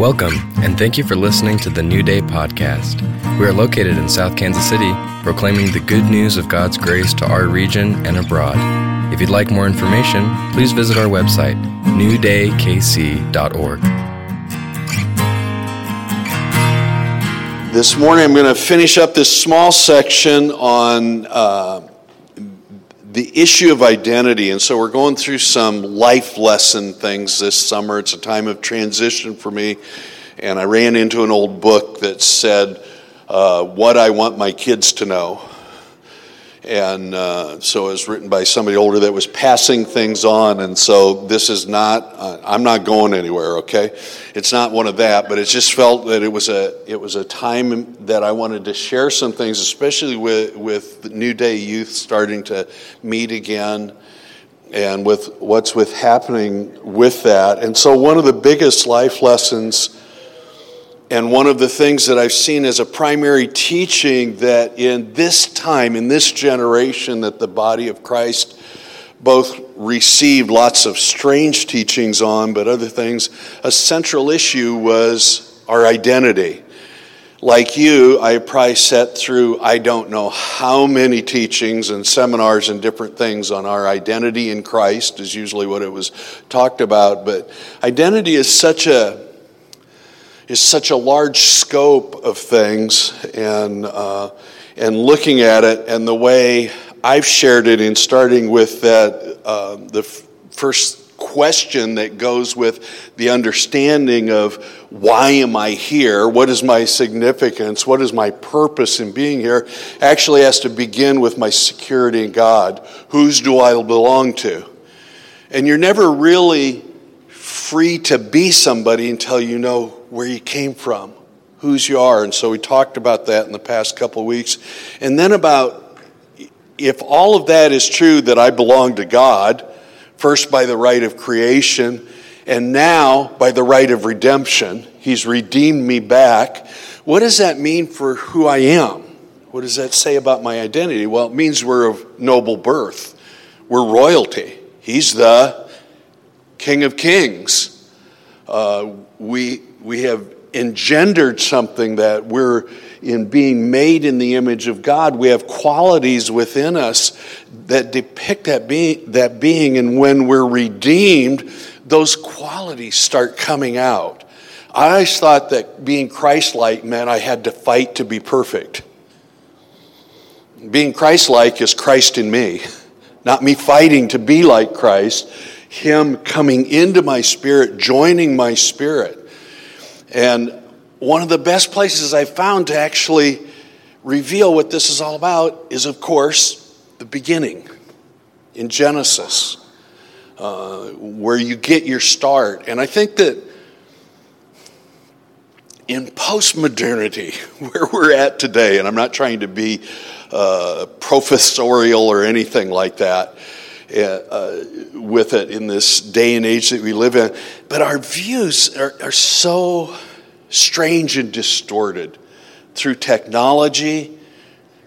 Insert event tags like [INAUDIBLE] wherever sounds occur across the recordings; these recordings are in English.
Welcome, and thank you for listening to the New Day podcast. We are located in South Kansas City, proclaiming the good news of God's grace to our region and abroad. If you'd like more information, please visit our website, newdaykc.org. This morning, I'm going to finish up this small section on uh, the issue of identity. And so, we're going through some life lesson things this summer. It's a time of transition for me. And I ran into an old book that said, uh, What I Want My Kids to Know. And uh, so it was written by somebody older that was passing things on. And so this is not, uh, I'm not going anywhere, okay? It's not one of that, but it just felt that it was a, it was a time that I wanted to share some things, especially with, with the New Day youth starting to meet again and with what's with happening with that. And so one of the biggest life lessons and one of the things that I've seen as a primary teaching that in this time, in this generation, that the body of Christ both received lots of strange teachings on, but other things, a central issue was our identity. Like you, I probably sat through I don't know how many teachings and seminars and different things on our identity in Christ, is usually what it was talked about. But identity is such a is such a large scope of things, and uh, and looking at it, and the way I've shared it in starting with that uh, the f- first question that goes with the understanding of why am I here? What is my significance? What is my purpose in being here? Actually has to begin with my security in God. Whose do I belong to? And you're never really free to be somebody until you know where you came from, whose you are. And so we talked about that in the past couple of weeks. And then about if all of that is true that I belong to God, first by the right of creation, and now by the right of redemption, He's redeemed me back. What does that mean for who I am? What does that say about my identity? Well, it means we're of noble birth, we're royalty. He's the King of Kings. Uh, we we have engendered something that we're in being made in the image of God. We have qualities within us that depict that being, that being, and when we're redeemed, those qualities start coming out. I always thought that being Christ like meant I had to fight to be perfect. Being Christ like is Christ in me, not me fighting to be like Christ, Him coming into my spirit, joining my spirit. And one of the best places I've found to actually reveal what this is all about is, of course, the beginning in Genesis, uh, where you get your start. And I think that in postmodernity, [LAUGHS] where we're at today, and I'm not trying to be uh, professorial or anything like that, uh, with it in this day and age that we live in. But our views are, are so strange and distorted through technology,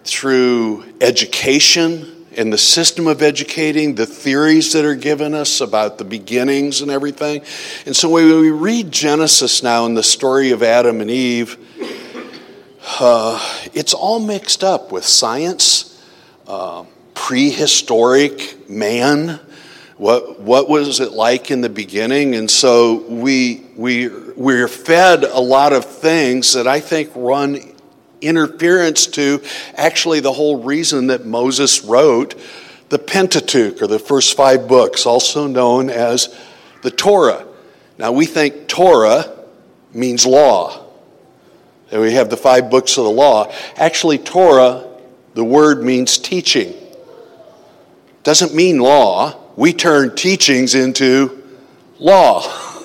through education and the system of educating, the theories that are given us about the beginnings and everything. And so when we read Genesis now in the story of Adam and Eve, uh, it's all mixed up with science, uh, prehistoric man. What, what was it like in the beginning? And so we, we, we're fed a lot of things that I think run interference to actually the whole reason that Moses wrote the Pentateuch, or the first five books, also known as the Torah. Now, we think Torah means law. And we have the five books of the law. Actually, Torah, the word means teaching doesn't mean law. We turn teachings into law.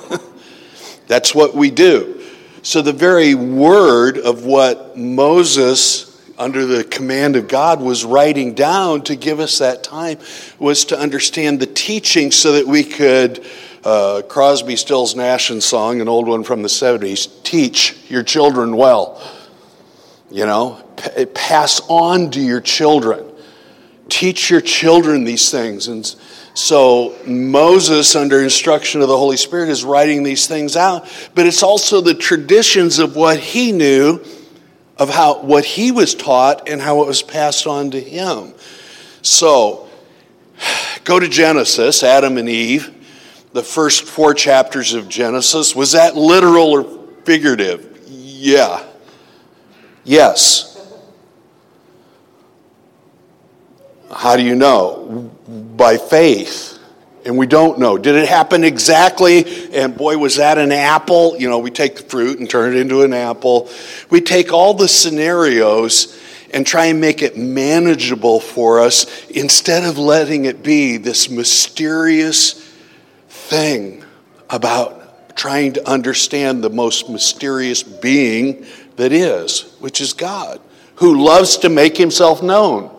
[LAUGHS] That's what we do. So, the very word of what Moses, under the command of God, was writing down to give us that time was to understand the teaching so that we could, uh, Crosby, Stills, Nash and song, an old one from the 70s, teach your children well. You know, pass on to your children teach your children these things. And So Moses, under instruction of the Holy Spirit, is writing these things out, but it's also the traditions of what he knew, of how what he was taught, and how it was passed on to him. So, go to Genesis, Adam and Eve, the first four chapters of Genesis. Was that literal or figurative? Yeah. Yes. How do you know? By faith. And we don't know. Did it happen exactly? And boy, was that an apple? You know, we take the fruit and turn it into an apple. We take all the scenarios and try and make it manageable for us instead of letting it be this mysterious thing about trying to understand the most mysterious being that is, which is God, who loves to make himself known.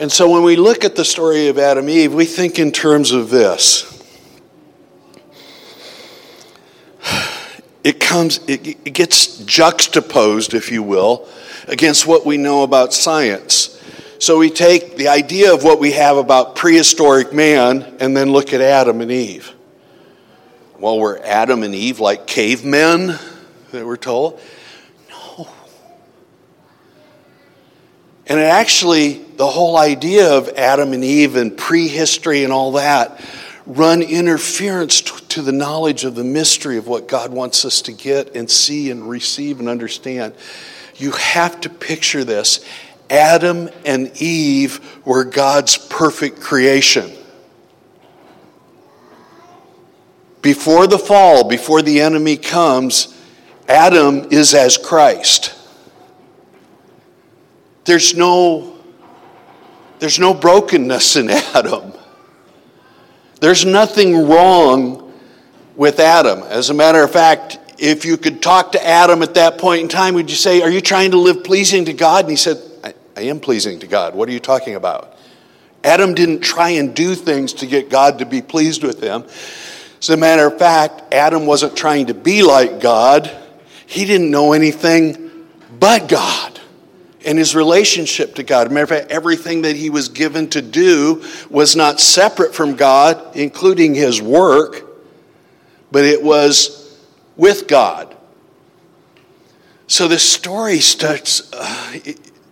And so when we look at the story of Adam and Eve, we think in terms of this. It comes, it, it gets juxtaposed, if you will, against what we know about science. So we take the idea of what we have about prehistoric man and then look at Adam and Eve. Well, were Adam and Eve like cavemen that we're told? And it actually, the whole idea of Adam and Eve and prehistory and all that run interference to the knowledge of the mystery of what God wants us to get and see and receive and understand. You have to picture this. Adam and Eve were God's perfect creation. Before the fall, before the enemy comes, Adam is as Christ. There's no, there's no brokenness in [LAUGHS] Adam. There's nothing wrong with Adam. As a matter of fact, if you could talk to Adam at that point in time, would you say, Are you trying to live pleasing to God? And he said, I, I am pleasing to God. What are you talking about? Adam didn't try and do things to get God to be pleased with him. As a matter of fact, Adam wasn't trying to be like God. He didn't know anything but God and his relationship to God. Matter of fact, everything that he was given to do was not separate from God, including his work, but it was with God. So this story starts, uh,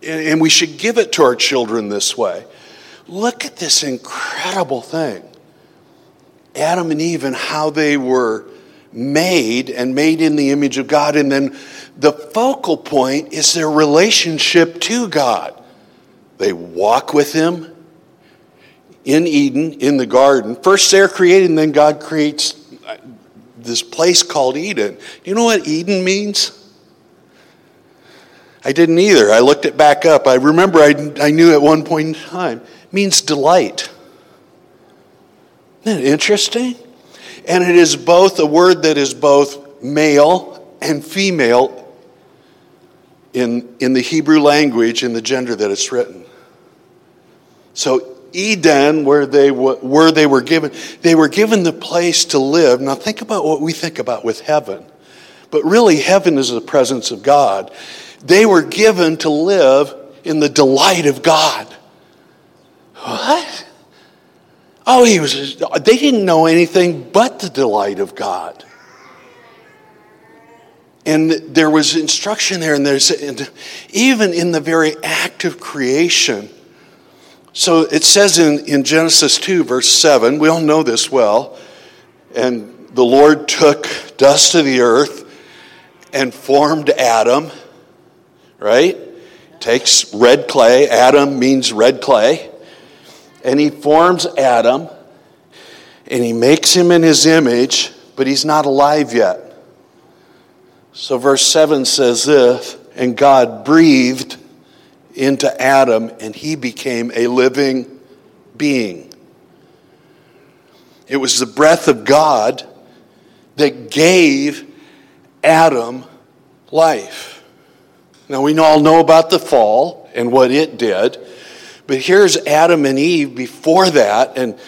and we should give it to our children this way. Look at this incredible thing Adam and Eve and how they were made and made in the image of God. And then the focal point is their relationship to God. They walk with Him in Eden, in the garden. First, they're created, and then God creates this place called Eden. Do you know what Eden means? I didn't either. I looked it back up. I remember I, I knew at one point in time. It means delight. Isn't that interesting? And it is both a word that is both male and female in, in the Hebrew language in the gender that it's written. So Eden, where they, where they were given, they were given the place to live. Now, think about what we think about with heaven. But really, heaven is the presence of God. They were given to live in the delight of God. What? Oh, he was, they didn't know anything but the delight of God. And there was instruction there, and there's and even in the very act of creation, so it says in, in Genesis 2, verse 7, we all know this well. And the Lord took dust of the earth and formed Adam, right? Takes red clay. Adam means red clay. And he forms Adam and he makes him in his image, but he's not alive yet. So verse 7 says this And God breathed into Adam, and he became a living being. It was the breath of God that gave Adam life. Now, we all know about the fall and what it did, but here's Adam and Eve before that, and,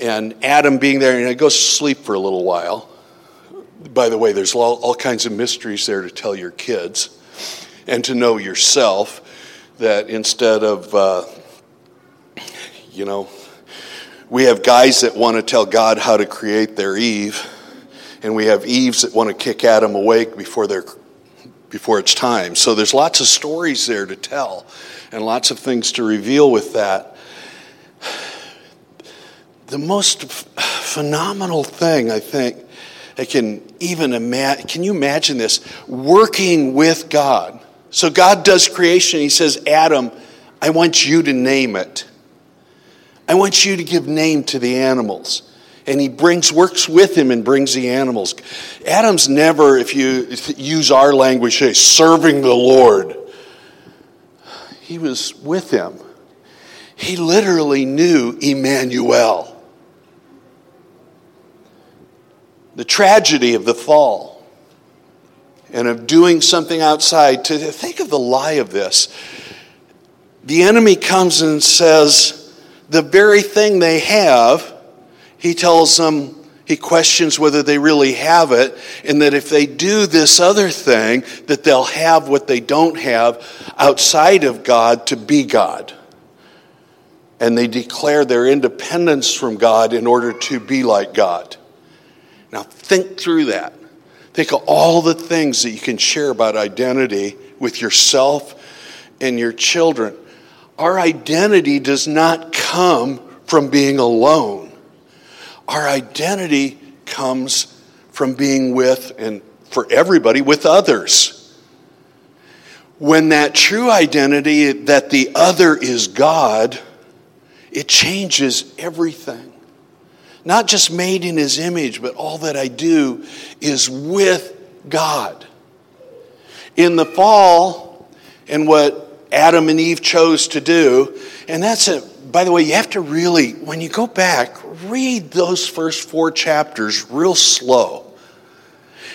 and Adam being there, and he goes to sleep for a little while. By the way, there's all, all kinds of mysteries there to tell your kids and to know yourself that instead of, uh, you know, we have guys that want to tell God how to create their Eve, and we have Eves that want to kick Adam awake before they're before it's time. So there's lots of stories there to tell and lots of things to reveal with that. The most phenomenal thing, I think, I can even imagine, can you imagine this? Working with God. So God does creation. He says, Adam, I want you to name it. I want you to give name to the animals and he brings works with him and brings the animals. Adam's never, if you use our language, say serving the Lord. He was with him. He literally knew Emmanuel. The tragedy of the fall and of doing something outside. To think of the lie of this, the enemy comes and says, the very thing they have he tells them, he questions whether they really have it, and that if they do this other thing, that they'll have what they don't have outside of God to be God. And they declare their independence from God in order to be like God. Now, think through that. Think of all the things that you can share about identity with yourself and your children. Our identity does not come from being alone. Our identity comes from being with, and for everybody, with others. When that true identity, that the other is God, it changes everything. Not just made in his image, but all that I do is with God. In the fall, and what Adam and Eve chose to do, and that's a by the way, you have to really, when you go back, read those first four chapters real slow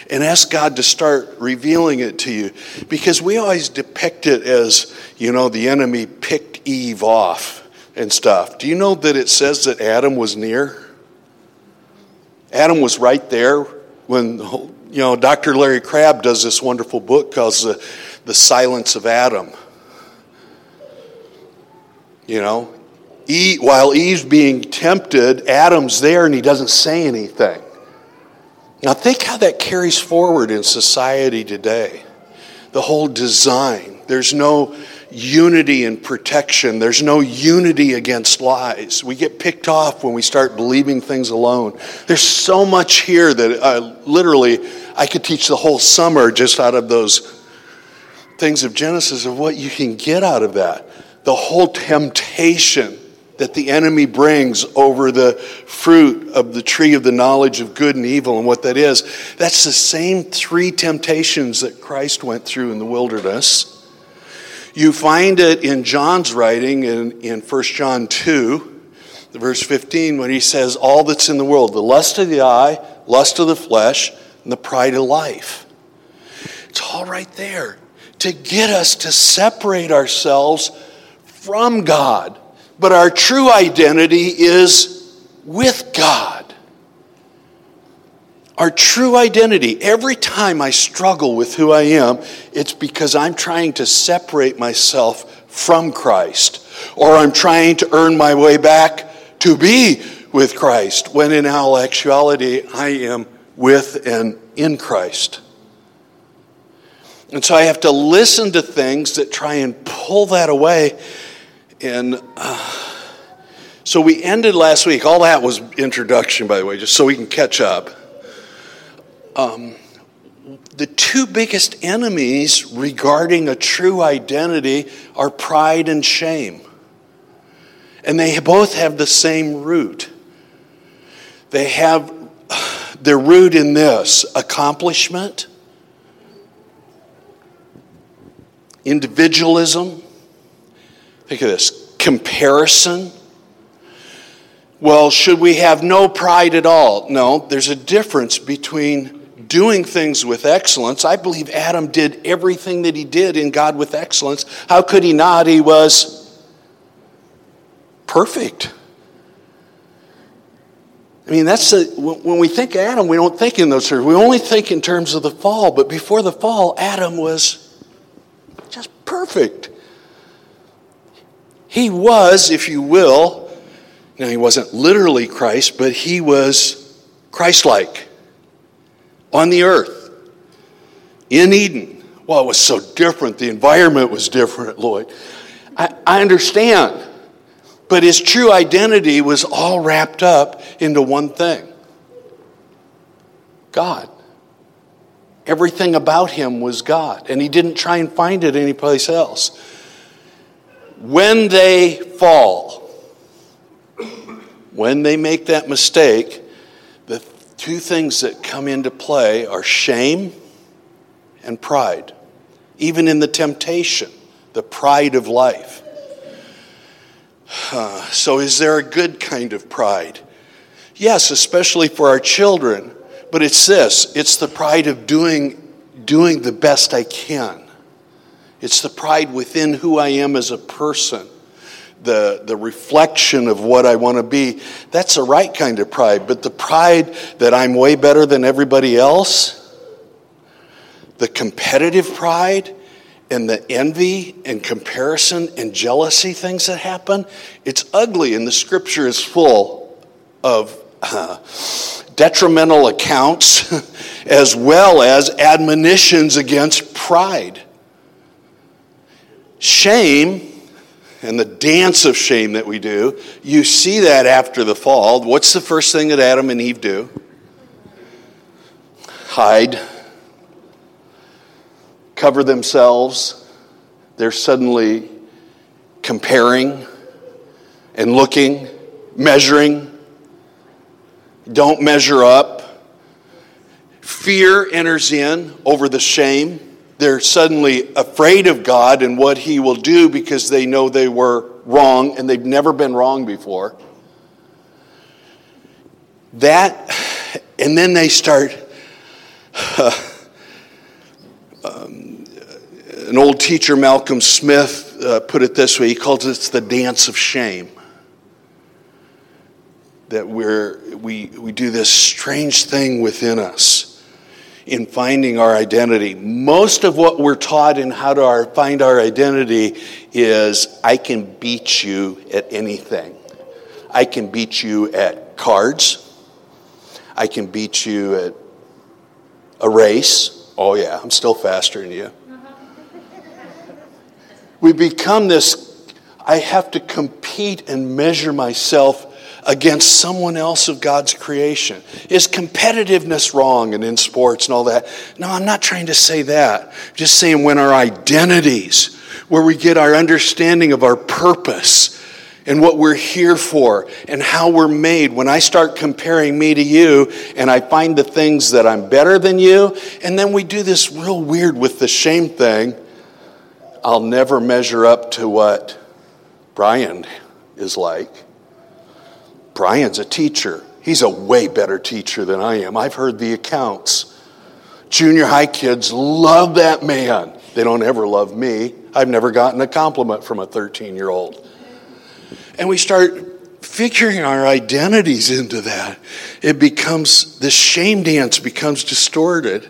and ask God to start revealing it to you. Because we always depict it as, you know, the enemy picked Eve off and stuff. Do you know that it says that Adam was near? Adam was right there when, you know, Dr. Larry Crabb does this wonderful book called The, the Silence of Adam. You know, while Eve's being tempted, Adam's there and he doesn't say anything. Now, think how that carries forward in society today. The whole design. There's no unity and protection, there's no unity against lies. We get picked off when we start believing things alone. There's so much here that uh, literally I could teach the whole summer just out of those things of Genesis of what you can get out of that. The whole temptation that the enemy brings over the fruit of the tree of the knowledge of good and evil and what that is. That's the same three temptations that Christ went through in the wilderness. You find it in John's writing in, in 1 John 2, verse 15, when he says, All that's in the world, the lust of the eye, lust of the flesh, and the pride of life. It's all right there to get us to separate ourselves from God but our true identity is with God. Our true identity, every time I struggle with who I am, it's because I'm trying to separate myself from Christ, or I'm trying to earn my way back to be with Christ, when in all actuality, I am with and in Christ. And so I have to listen to things that try and pull that away and uh, so we ended last week. All that was introduction, by the way, just so we can catch up. Um, the two biggest enemies regarding a true identity are pride and shame. And they both have the same root. They have [SIGHS] their root in this accomplishment, individualism, Think of this comparison. Well, should we have no pride at all? No, there's a difference between doing things with excellence. I believe Adam did everything that he did in God with excellence. How could he not? He was perfect. I mean, that's a, when we think Adam, we don't think in those terms. We only think in terms of the fall. But before the fall, Adam was just perfect. He was, if you will, Now, he wasn't literally Christ, but he was Christ like on the earth in Eden. Well, it was so different. The environment was different, Lloyd. I, I understand. But his true identity was all wrapped up into one thing God. Everything about him was God, and he didn't try and find it anyplace else. When they fall, when they make that mistake, two things that come into play are shame and pride. Even in the temptation, the pride of life. Uh, so, is there a good kind of pride? Yes, especially for our children. But it's this it's the pride of doing, doing the best I can. It's the pride within who I am as a person, the, the reflection of what I want to be. That's the right kind of pride. But the pride that I'm way better than everybody else, the competitive pride, and the envy and comparison and jealousy things that happen, it's ugly, and the scripture is full of uh, detrimental accounts [LAUGHS] as well as admonitions against pride. Shame and the dance of shame that we do, you see that after the fall. What's the first thing that Adam and Eve do? Hide, cover themselves. They're suddenly comparing and looking, measuring don't measure up. Fear enters in over the shame. They're suddenly afraid of God and what He will do because they know they were wrong and they've never been wrong before. That, and then they start. [SIGHS] Um, an old teacher, Malcolm Smith, uh, put it this way he calls it the dance of shame that we're, we, we do this strange thing within us in finding our identity. Most of what we're taught in how to our, find our identity is I can beat you at anything. I can beat you at cards. I can beat you at a race. Oh, yeah, I'm still faster than you. We become this I have to compete and measure myself against someone else of God's creation. Is competitiveness wrong and in sports and all that? No, I'm not trying to say that. I'm just saying when our identities, where we get our understanding of our purpose and what we're here for and how we're made, when I start comparing me to you and I find the things that I'm better than you, and then we do this real weird with the shame thing, I'll never measure up to what Brian is like Brian's a teacher. He's a way better teacher than I am. I've heard the accounts. Junior high kids love that man. They don't ever love me. I've never gotten a compliment from a 13 year old. And we start figuring our identities into that. It becomes, the shame dance becomes distorted.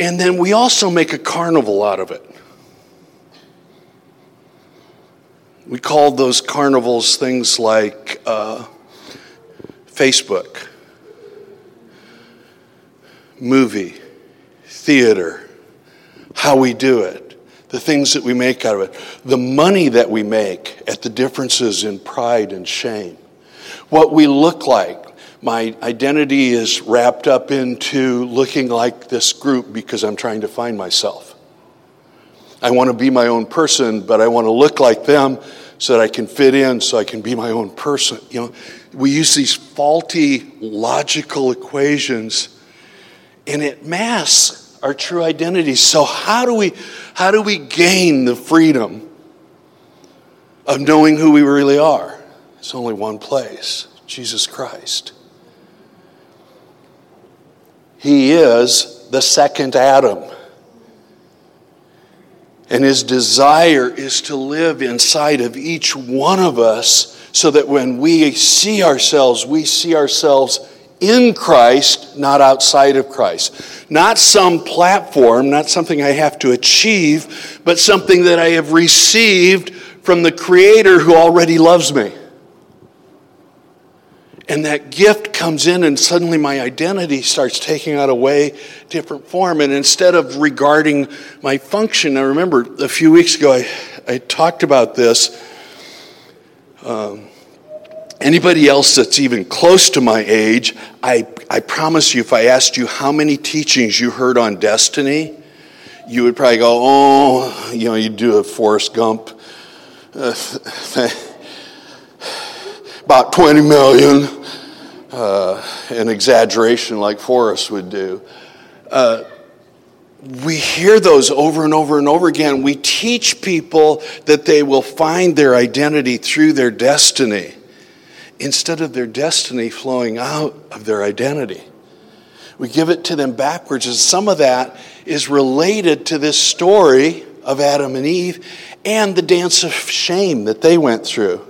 And then we also make a carnival out of it. We called those carnivals things like uh, Facebook, movie, theater, how we do it, the things that we make out of it, the money that we make at the differences in pride and shame, what we look like. My identity is wrapped up into looking like this group because I'm trying to find myself. I want to be my own person, but I want to look like them so that I can fit in, so I can be my own person. You know, we use these faulty logical equations, and it masks our true identity. So how do we how do we gain the freedom of knowing who we really are? It's only one place, Jesus Christ. He is the second Adam. And his desire is to live inside of each one of us so that when we see ourselves, we see ourselves in Christ, not outside of Christ. Not some platform, not something I have to achieve, but something that I have received from the Creator who already loves me. And that gift comes in, and suddenly my identity starts taking on a way different form. And instead of regarding my function, I remember a few weeks ago I, I talked about this. Um, anybody else that's even close to my age, I, I promise you, if I asked you how many teachings you heard on destiny, you would probably go, oh, you know, you do a Forrest Gump. [LAUGHS] Uh, about 20 million, uh, an exaggeration like Forrest would do. Uh, we hear those over and over and over again. We teach people that they will find their identity through their destiny instead of their destiny flowing out of their identity. We give it to them backwards, and some of that is related to this story of Adam and Eve and the dance of shame that they went through.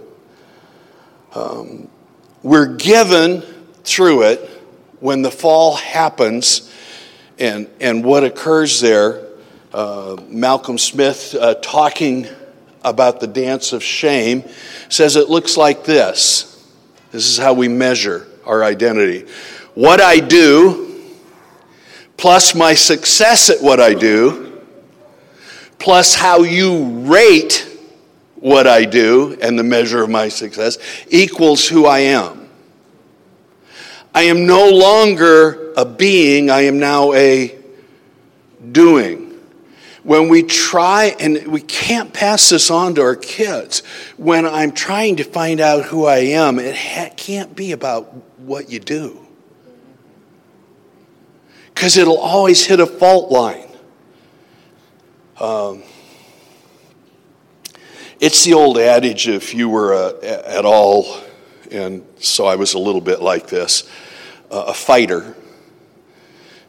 Um, we're given through it when the fall happens and, and what occurs there. Uh, Malcolm Smith, uh, talking about the dance of shame, says it looks like this. This is how we measure our identity. What I do, plus my success at what I do, plus how you rate what I do and the measure of my success equals who I am. I am no longer a being, I am now a doing. When we try, and we can't pass this on to our kids, when I'm trying to find out who I am, it ha- can't be about what you do. Because it'll always hit a fault line. Um, it's the old adage if you were a, at all, and so I was a little bit like this, uh, a fighter,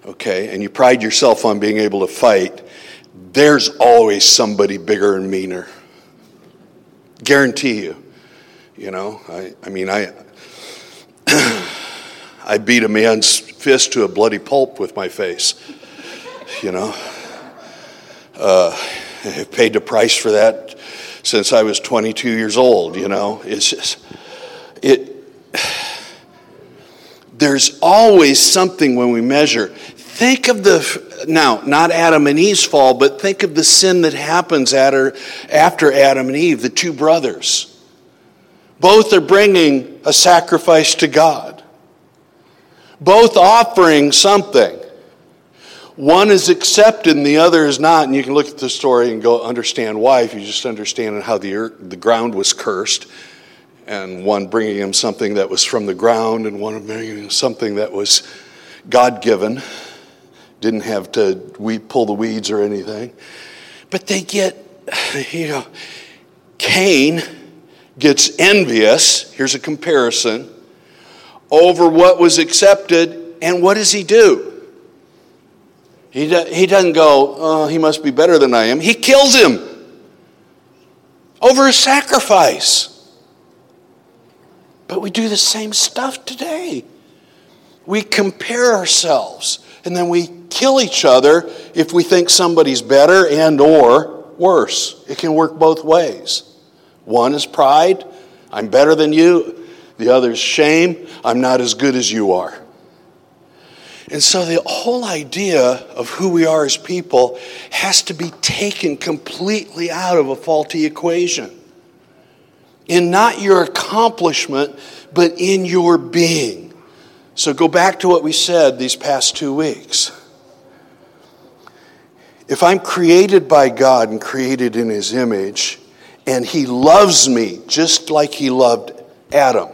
okay, and you pride yourself on being able to fight, there's always somebody bigger and meaner. Guarantee you. You know, I, I mean, I, [CLEARS THROAT] I beat a man's fist to a bloody pulp with my face. You know, uh, I paid the price for that since I was 22 years old, you know. It's just, it, there's always something when we measure. Think of the, now, not Adam and Eve's fall, but think of the sin that happens after Adam and Eve, the two brothers. Both are bringing a sacrifice to God, both offering something. One is accepted and the other is not. And you can look at the story and go understand why if you just understand how the, earth, the ground was cursed. And one bringing him something that was from the ground, and one bringing him something that was God given. Didn't have to we pull the weeds or anything. But they get, [SIGHS] you know, Cain gets envious. Here's a comparison over what was accepted, and what does he do? He, he doesn't go, oh, he must be better than I am. He kills him over a sacrifice. But we do the same stuff today. We compare ourselves and then we kill each other if we think somebody's better and or worse. It can work both ways. One is pride, I'm better than you. The other is shame, I'm not as good as you are. And so the whole idea of who we are as people has to be taken completely out of a faulty equation. In not your accomplishment, but in your being. So go back to what we said these past two weeks. If I'm created by God and created in His image, and He loves me just like He loved Adam,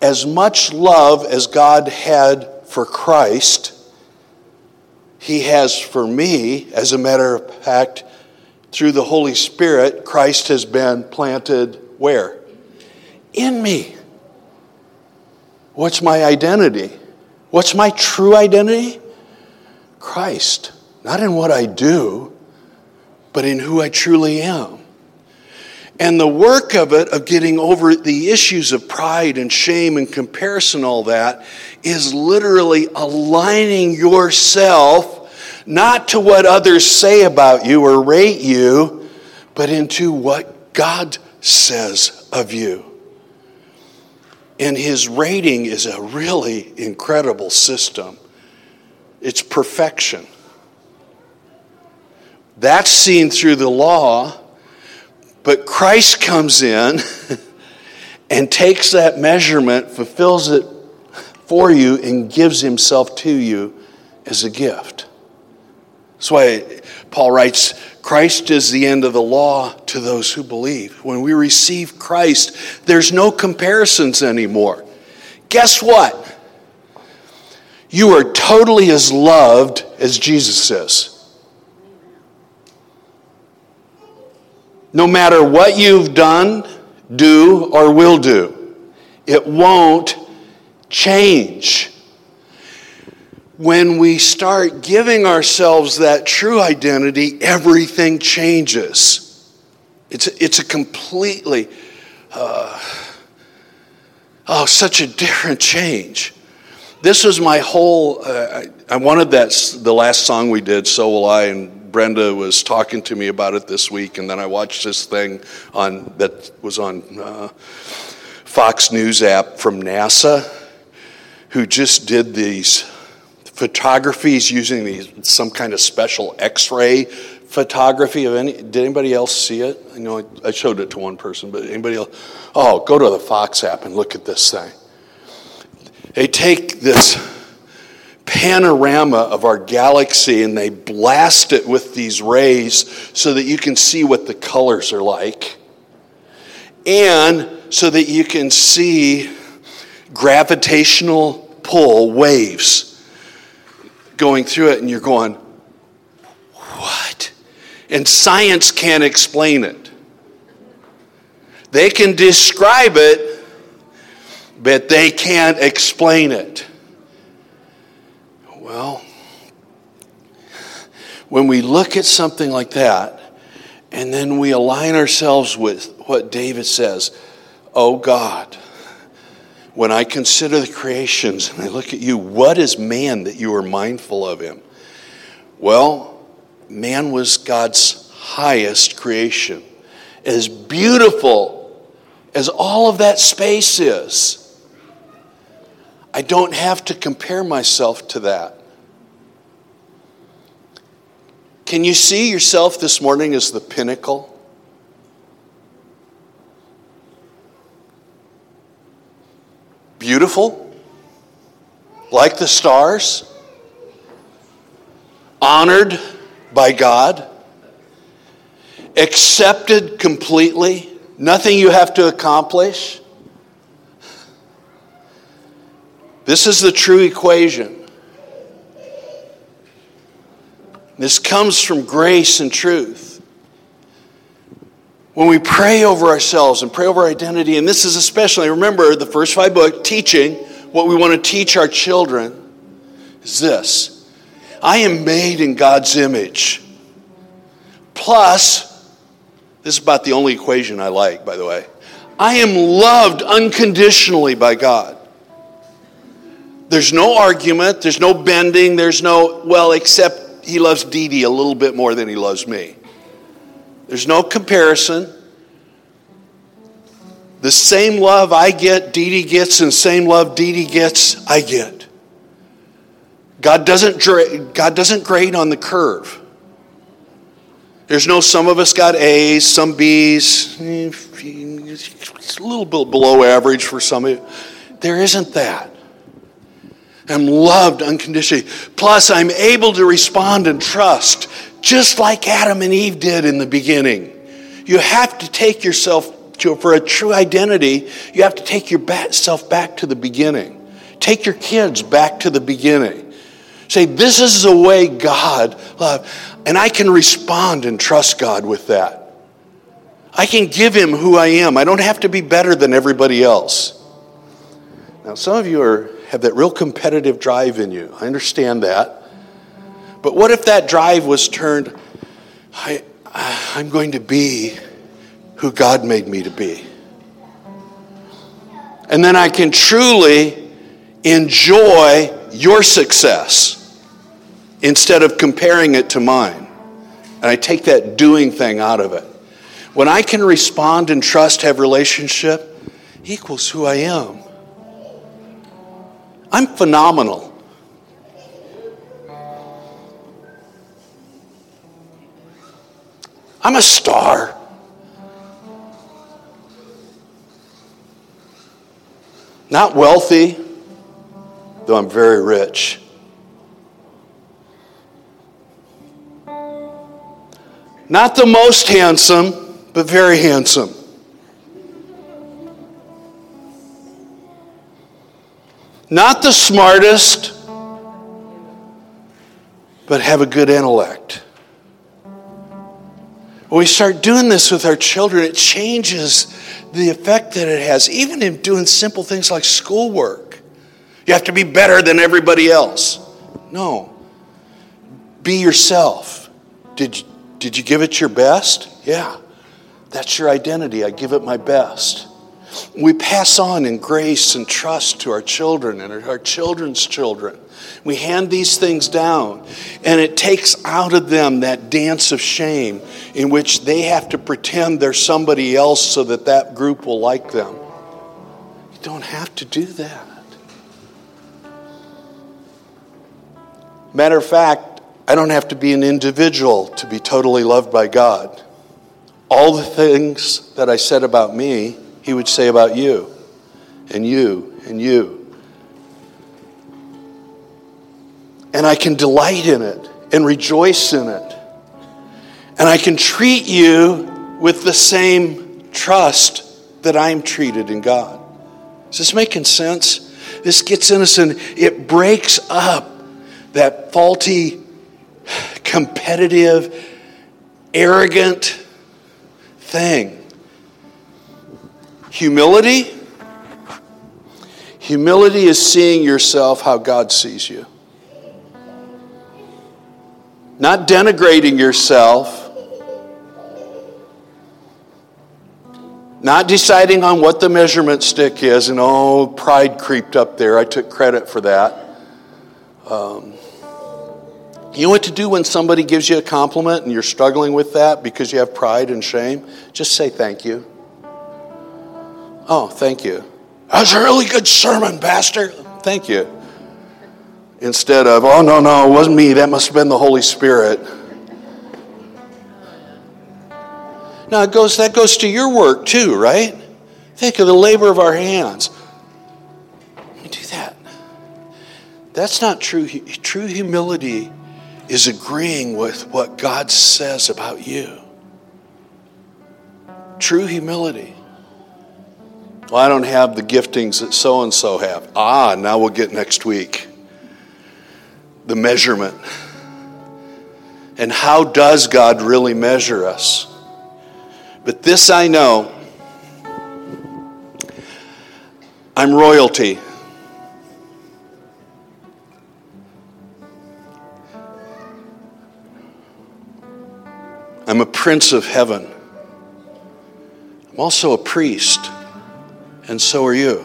as much love as God had for Christ, He has for me. As a matter of fact, through the Holy Spirit, Christ has been planted where? In me. What's my identity? What's my true identity? Christ. Not in what I do, but in who I truly am. And the work of it, of getting over the issues of pride and shame and comparison, all that, is literally aligning yourself not to what others say about you or rate you, but into what God says of you. And his rating is a really incredible system. It's perfection. That's seen through the law, but Christ comes in [LAUGHS] and takes that measurement, fulfills it for you, and gives himself to you as a gift. That's why Paul writes, Christ is the end of the law to those who believe. When we receive Christ, there's no comparisons anymore. Guess what? You are totally as loved as Jesus is. No matter what you've done, do, or will do, it won't change. When we start giving ourselves that true identity, everything changes. It's, it's a completely, uh, oh, such a different change. This was my whole, uh, I, I wanted that, the last song we did, So Will I, and Brenda was talking to me about it this week, and then I watched this thing on that was on uh, Fox News app from NASA, who just did these photographies using these some kind of special X-ray photography of any. Did anybody else see it? I know I, I showed it to one person, but anybody else? Oh, go to the Fox app and look at this thing. They take this panorama of our galaxy and they blast it with these rays so that you can see what the colors are like. And so that you can see gravitational pull waves going through it, and you're going, What? And science can't explain it. They can describe it, but they can't explain it. Well, when we look at something like that, and then we align ourselves with what David says, Oh God, when I consider the creations and I look at you, what is man that you are mindful of him? Well, man was God's highest creation. As beautiful as all of that space is, I don't have to compare myself to that. Can you see yourself this morning as the pinnacle? Beautiful, like the stars, honored by God, accepted completely, nothing you have to accomplish. This is the true equation. This comes from grace and truth. When we pray over ourselves and pray over our identity, and this is especially, remember the first five books, teaching, what we want to teach our children is this I am made in God's image. Plus, this is about the only equation I like, by the way. I am loved unconditionally by God. There's no argument, there's no bending, there's no, well, except he loves Dee Dee a little bit more than he loves me. There's no comparison. The same love I get, Dee Dee gets, and same love Dee Dee gets, I get. God doesn't, God doesn't grade on the curve. There's no some of us got A's, some B's, eh, it's a little bit below average for some of you. There isn't that. I'm loved unconditionally. Plus, I'm able to respond and trust, just like Adam and Eve did in the beginning. You have to take yourself to, for a true identity, you have to take yourself back to the beginning. Take your kids back to the beginning. Say, this is the way God loved. And I can respond and trust God with that. I can give Him who I am. I don't have to be better than everybody else. Now, some of you are have that real competitive drive in you. I understand that. But what if that drive was turned, I, uh, I'm going to be who God made me to be? And then I can truly enjoy your success instead of comparing it to mine. And I take that doing thing out of it. When I can respond and trust, have relationship, equals who I am. I'm phenomenal. I'm a star. Not wealthy, though I'm very rich. Not the most handsome, but very handsome. Not the smartest, but have a good intellect. When we start doing this with our children, it changes the effect that it has, even in doing simple things like schoolwork. You have to be better than everybody else. No. Be yourself. Did you, did you give it your best? Yeah. That's your identity. I give it my best. We pass on in grace and trust to our children and our children's children. We hand these things down, and it takes out of them that dance of shame in which they have to pretend they're somebody else so that that group will like them. You don't have to do that. Matter of fact, I don't have to be an individual to be totally loved by God. All the things that I said about me he would say about you and you and you. And I can delight in it and rejoice in it. And I can treat you with the same trust that I'm treated in God. Is this making sense? This gets in us and it breaks up that faulty, competitive, arrogant thing Humility. Humility is seeing yourself how God sees you. Not denigrating yourself. Not deciding on what the measurement stick is, and oh, pride creeped up there. I took credit for that. Um, you know what to do when somebody gives you a compliment and you're struggling with that because you have pride and shame? Just say thank you. Oh, thank you. That was a really good sermon, Pastor. Thank you. Instead of, oh, no, no, it wasn't me. That must have been the Holy Spirit. Now, it goes, that goes to your work too, right? Think of the labor of our hands. We do that. That's not true. True humility is agreeing with what God says about you. True humility. Well, I don't have the giftings that so and so have. Ah, now we'll get next week. The measurement. And how does God really measure us? But this I know I'm royalty. I'm a prince of heaven. I'm also a priest and so are you.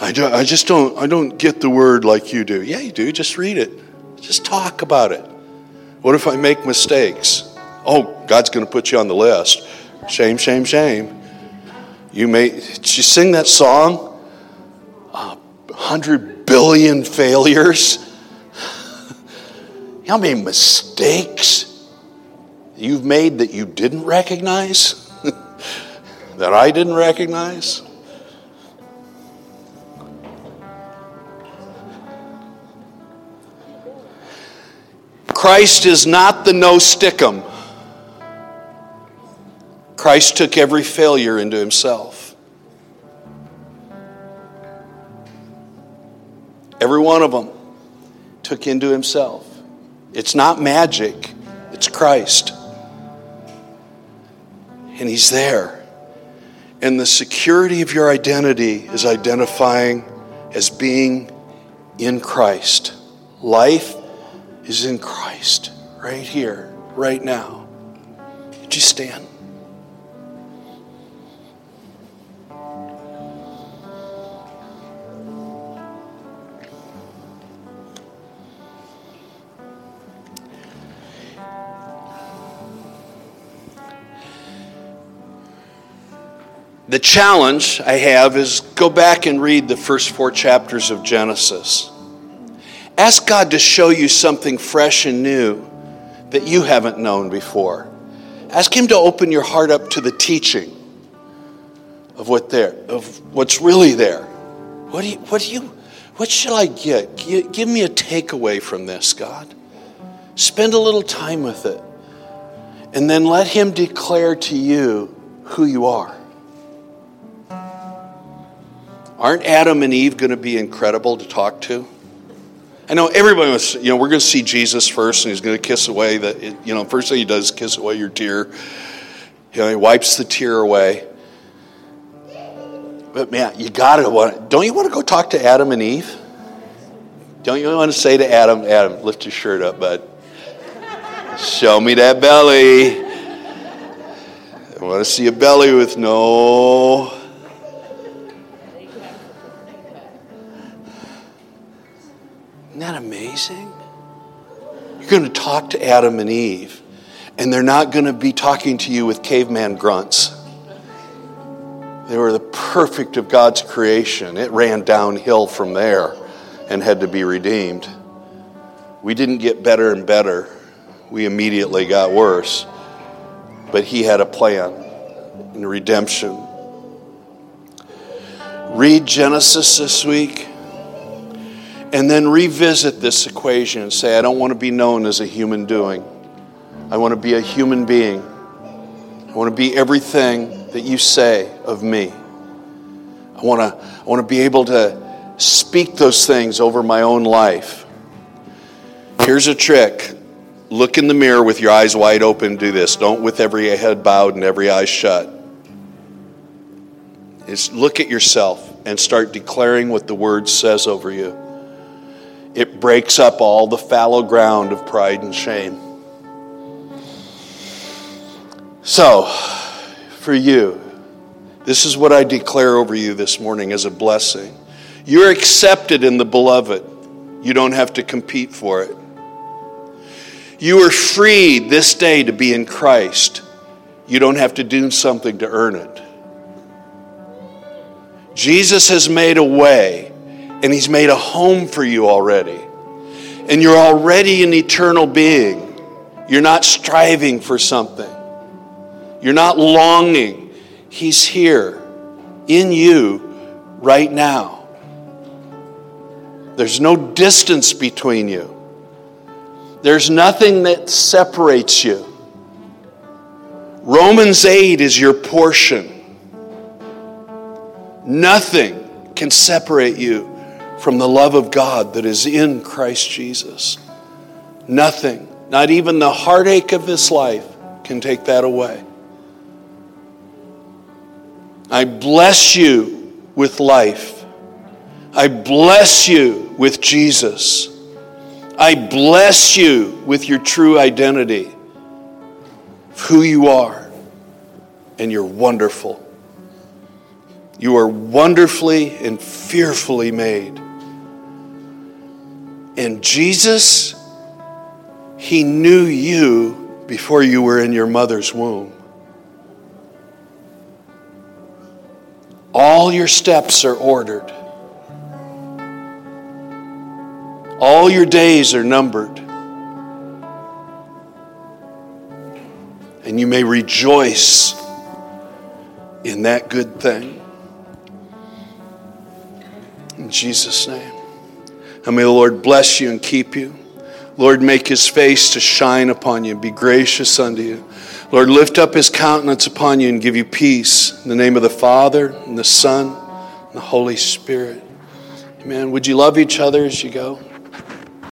I, do, I just don't, I don't get the word like you do. Yeah, you do. Just read it. Just talk about it. What if I make mistakes? Oh, God's going to put you on the list. Shame, shame, shame. You may, did you sing that song? A hundred billion failures. [LAUGHS] How many mistakes you've made that you didn't recognize? That I didn't recognize? Christ is not the no stickum. Christ took every failure into himself. Every one of them took into himself. It's not magic, it's Christ. And he's there. And the security of your identity is identifying as being in Christ. Life is in Christ right here, right now. Would you stand? The challenge I have is go back and read the first four chapters of Genesis. Ask God to show you something fresh and new that you haven't known before. Ask Him to open your heart up to the teaching of what there, of what's really there. What do you, what do you, what shall I get? Give me a takeaway from this, God. Spend a little time with it. And then let Him declare to you who you are. Aren't Adam and Eve going to be incredible to talk to? I know everybody was, you know, we're going to see Jesus first, and he's going to kiss away the, you know, first thing he does is kiss away your tear. You know, he wipes the tear away. But man, you gotta want. Don't you want to go talk to Adam and Eve? Don't you want to say to Adam, Adam, lift your shirt up, bud. Show me that belly. I want to see a belly with no. Isn't that amazing? You're going to talk to Adam and Eve, and they're not going to be talking to you with caveman grunts. They were the perfect of God's creation. It ran downhill from there and had to be redeemed. We didn't get better and better, we immediately got worse. But He had a plan in redemption. Read Genesis this week and then revisit this equation and say, I don't want to be known as a human doing. I want to be a human being. I want to be everything that you say of me. I want to, I want to be able to speak those things over my own life. Here's a trick look in the mirror with your eyes wide open. Do this. Don't with every head bowed and every eye shut. Is look at yourself and start declaring what the word says over you. It breaks up all the fallow ground of pride and shame. So, for you. This is what I declare over you this morning as a blessing. You're accepted in the beloved. You don't have to compete for it. You are freed this day to be in Christ. You don't have to do something to earn it. Jesus has made a way, and He's made a home for you already. And you're already an eternal being. You're not striving for something. You're not longing. He's here in you right now. There's no distance between you. There's nothing that separates you. Romans 8 is your portion. Nothing can separate you from the love of God that is in Christ Jesus. Nothing, not even the heartache of this life, can take that away. I bless you with life. I bless you with Jesus. I bless you with your true identity of who you are. And you're wonderful. You are wonderfully and fearfully made. And Jesus, He knew you before you were in your mother's womb. All your steps are ordered. All your days are numbered. And you may rejoice in that good thing. In Jesus' name. And may the Lord bless you and keep you. Lord, make his face to shine upon you, and be gracious unto you. Lord, lift up his countenance upon you and give you peace. In the name of the Father, and the Son, and the Holy Spirit. Amen. Would you love each other as you go?